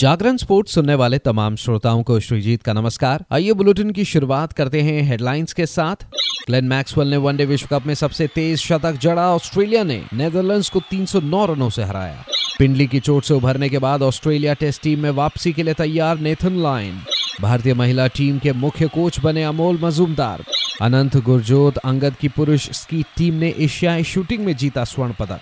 जागरण sports सुनने वाले तमाम श्रोताओं को श्रीजीत का नमस्कार। आइए बुलेटिन की शुरुआत करते हैं हेडलाइंस के साथ। ग्लेन मैक्सवेल ने वनडे विश्व कप में सबसे तेज शतक जड़ा। ऑस्ट्रेलिया ने नेदरलैंड्स को 309 रनों से हराया। पिंडली की चोट से उभरने के बाद ऑस्ट्रेलिया टेस्ट टीम में वापसी के लिए तैयार नेथन लाइन। भारतीय महिला टीम के मुख्य कोच बने अमोल मजूमदार। अनंत गुरजोत अंगद की पुरुष स्की टीम ने एशियाई शूटिंग में जीता स्वर्ण पदक।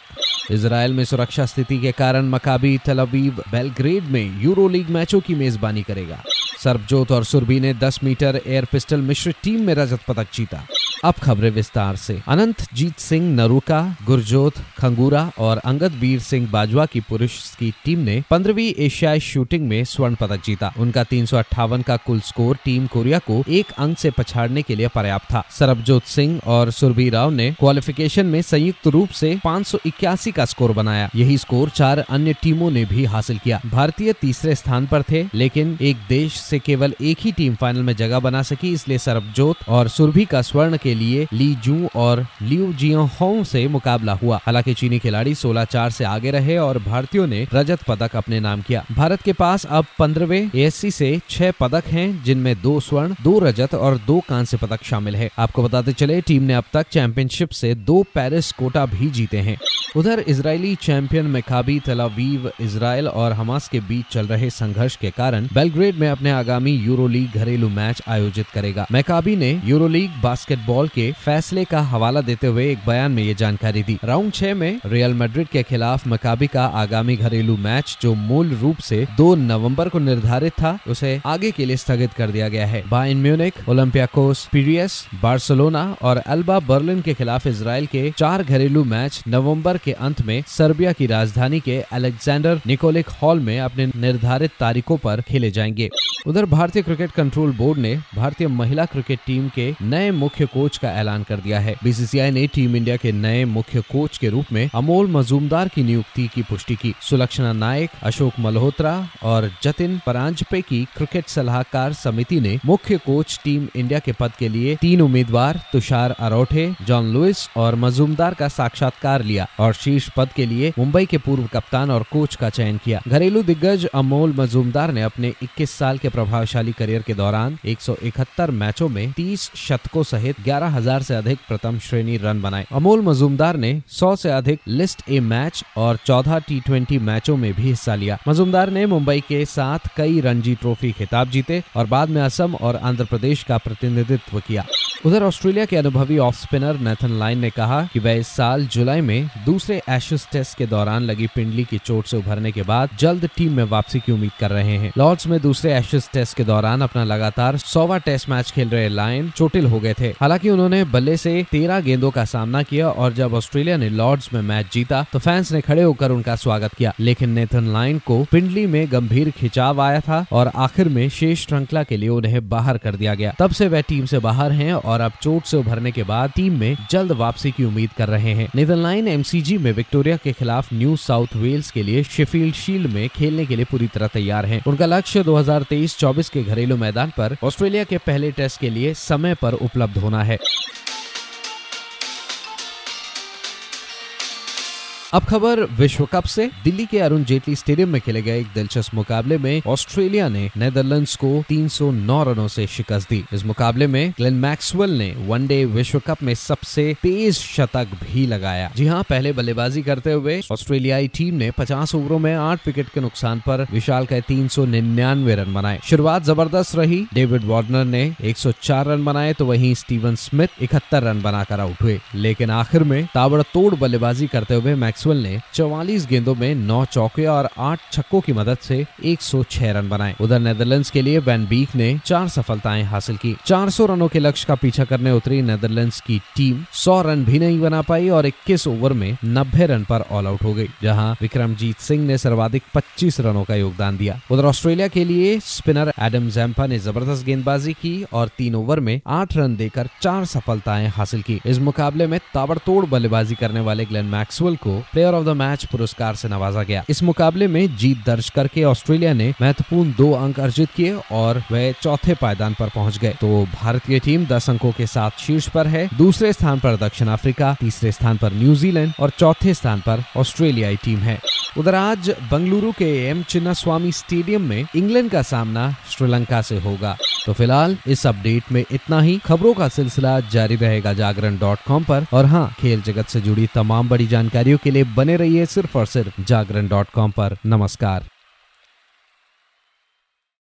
इसराइल में सुरक्षा स्थिति के कारण मकाबी तलबीब बेलग्रेड में यूरो लीग मैचों की मेजबानी करेगा। सरबजोत और सुरभि ने 10 मीटर एयर पिस्टल मिश्रित टीम में रजत पदक जीता। अब खबरें विस्तार से। अनंत जीत सिंह नरुका, गुरजोत खंगूरा और अंगद वीर सिंह बाजवा की पुरुष की टीम ने पंद्रहवीं एशियाई शूटिंग में स्वर्ण पदक जीता। उनका तीन सौ अट्ठावन का कुल स्कोर टीम कोरिया को एक अंक से पछाड़ने के लिए पर्याप्त था। सरबजोत सिंह और सुरभि राव ने क्वालिफिकेशन में संयुक्त रूप से पाँच सौ इक्यासी का स्कोर बनाया। यही स्कोर चार अन्य टीमों ने भी हासिल किया। भारतीय तीसरे स्थान पर थे, लेकिन एक देश से केवल एक ही टीम फाइनल में जगह बना सकी, इसलिए सरबजोत और सुरभि का स्वर्ण के लिए ली जू और लियू जियो होंग से मुकाबला हुआ। हालाँकि चीनी खिलाड़ी 16 चार से आगे रहे और भारतीयों ने रजत पदक अपने नाम किया। भारत के पास अब पंद्रहवे एएससी से छह पदक हैं, जिनमें दो स्वर्ण, दो रजत और दो कांस्य पदक शामिल है। आपको बताते चले, टीम ने अब तक चैंपियनशिप से दो पेरिस कोटा भी जीते हैं। उधर Israeli champion Maccabi Tel Aviv Israel और हमास के बीच चल रहे संघर्ष के कारण बेलग्रेड में अपने आगामी यूरो लीग घरेलू मैच आयोजित करेगा। मैकाबी ने यूरो लीग बास्केटबॉल के फैसले का हवाला देते हुए एक बयान में ये जानकारी दी। राउंड छह में रियल मेड्रिड के खिलाफ मकाबी का आगामी घरेलू मैच जो मूल रूप से दो नवंबर को निर्धारित था, उसे आगे के लिए स्थगित कर दिया गया है। Bayern Munich Olympiacos Piraeus Barcelona और अल्बा बर्लिन के खिलाफ इसराइल के चार घरेलू मैच नवंबर के अंत में सर्बिया की राजधानी के अलेक्जेंडर निकोलिक हॉल में अपने निर्धारित तारीखों पर खेले जाएँगे। उधर भारतीय क्रिकेट कंट्रोल बोर्ड ने भारतीय महिला क्रिकेट टीम के नए मुख्य कोच का ऐलान कर दिया है। बीसीसीआई ने टीम इंडिया के नए मुख्य कोच के रूप में अमोल मजूमदार की नियुक्ति की पुष्टि की। सुलक्षणा नायक, अशोक मल्होत्रा और जतिन परांजपे की क्रिकेट सलाहकार समिति ने मुख्य कोच टीम इंडिया के पद के लिए तीन उम्मीदवार तुषार अरोठे, जॉन लुइस और मजूमदार का साक्षात्कार लिया और शीर्ष पद के लिए मुंबई के पूर्व कप्तान और कोच का चयन किया। घरेलू दिग्गज अमोल मजूमदार ने अपने 21 साल के प्रभावशाली करियर के दौरान 171 मैचों में 30 शतकों सहित 11,000 ऐसी अधिक प्रथम श्रेणी रन बनाए। अमोल मजूमदार ने 100 से अधिक लिस्ट ए मैच और 14 टी ट्वेंटी मैचों में भी हिस्सा लिया। मजूमदार ने मुंबई के साथ कई रणजी ट्रॉफी खिताब जीते और बाद में असम और आंध्र प्रदेश का प्रतिनिधित्व किया। उधर ऑस्ट्रेलिया के अनुभवी ऑफ़ स्पिनर नेथन लाइन ने कहा कि वह इस साल जुलाई में दूसरे एशेज टेस्ट के दौरान लगी पिंडली की चोट से उभरने के बाद जल्द टीम में वापसी की उम्मीद कर रहे हैं। लॉर्ड्स में दूसरे एशेज टेस्ट के दौरान अपना लगातार सौवा टेस्ट मैच खेल रहे लाइन चोटिल हो गए थे। हालाँकि उन्होंने बल्ले से तेरह गेंदों का सामना किया और जब ऑस्ट्रेलिया ने लॉर्ड्स में मैच जीता तो फैंस ने खड़े होकर उनका स्वागत किया। लेकिन नेथन लाइन को पिंडली में गंभीर खिंचाव आया था और आखिर में शेष श्रृंखला के लिए उन्हें बाहर कर दिया गया। तब से वह टीम से बाहर हैं और अब चोट से उभरने के बाद टीम में जल्द वापसी की उम्मीद कर रहे हैं। नीदरलैंड एमसीजी में विक्टोरिया के खिलाफ न्यू साउथ वेल्स के लिए शेफील्ड शील्ड में खेलने के लिए पूरी तरह तैयार है। उनका लक्ष्य 2023-24 के घरेलू मैदान पर ऑस्ट्रेलिया के पहले टेस्ट के लिए समय पर उपलब्ध होना है। अब खबर विश्व कप से। दिल्ली के अरुण जेटली स्टेडियम में खेले गए एक दिलचस्प मुकाबले में ऑस्ट्रेलिया ने नेदरलैंड्स को 309 रनों से शिकस्त दी। इस मुकाबले में ग्लेन मैक्सवेल ने वनडे विश्व कप में सबसे तेज शतक भी लगाया। जी हाँ पहले बल्लेबाजी करते हुए ऑस्ट्रेलियाई टीम ने 50 ओवरों में आठ विकेट के नुकसान पर विशाल के तीन रन बनाए। शुरुआत ज़बरदस्त रही। डेविड वार्नर ने 104 रन बनाए तो वहीं स्टीवन स्मिथ इकहत्तर रन बनाकर आउट हुए। लेकिन आखिर में ताबड़तोड़ बल्लेबाजी करते हुए मैक्स मैक्सवेल ने 44 गेंदों में 9 चौके और 8 छक्कों की मदद से 106 रन बनाए। उधर नेदरलैंड्स के लिए वैन बीक ने चार सफलताएँ हासिल की। 400 रनों के लक्ष्य का पीछा करने उतरी नेदरलैंड्स की टीम। 100 रन भी नहीं बना पाई और 21 ओवर में 90 रन पर ऑल आउट हो गई, जहाँ विक्रमजीत सिंह ने सर्वाधिक 25 रनों का योगदान दिया। उधर ऑस्ट्रेलिया के लिए स्पिनर एडम जैम्पा ने ज़बरदस्त गेंदबाजी की और तीन ओवर में आठ रन देकर चार सफलताएँ हासिल की। इस मुकाबले में ताबड़तोड़ बल्लेबाजी करने वाले ग्लेन मैक्सवेल को प्लेयर ऑफ़ द मैच पुरस्कार से नवाजा गया। इस मुकाबले में जीत दर्ज करके ऑस्ट्रेलिया ने महत्वपूर्ण दो अंक अर्जित किए और वह चौथे पायदान पर पहुँच गए। तो भारतीय टीम दस अंकों के साथ शीर्ष पर है। दूसरे स्थान पर दक्षिण अफ्रीका, तीसरे स्थान पर न्यूजीलैंड और चौथे स्थान पर ऑस्ट्रेलियाई टीम है। उधर आज बंगलुरु के एम चिन्नास्वामी स्टेडियम में इंग्लैंड का सामना श्रीलंका से होगा। तो फ़िलहाल इस अपडेट में इतना ही। खबरों का सिलसिला जारी रहेगा जागरण डॉट कॉम पर। और हाँ खेल जगत से जुड़ी तमाम बड़ी जानकारियों के लिए बने रहिए सिर्फ़ और सिर्फ़ जागरण डॉट कॉम पर। नमस्कार।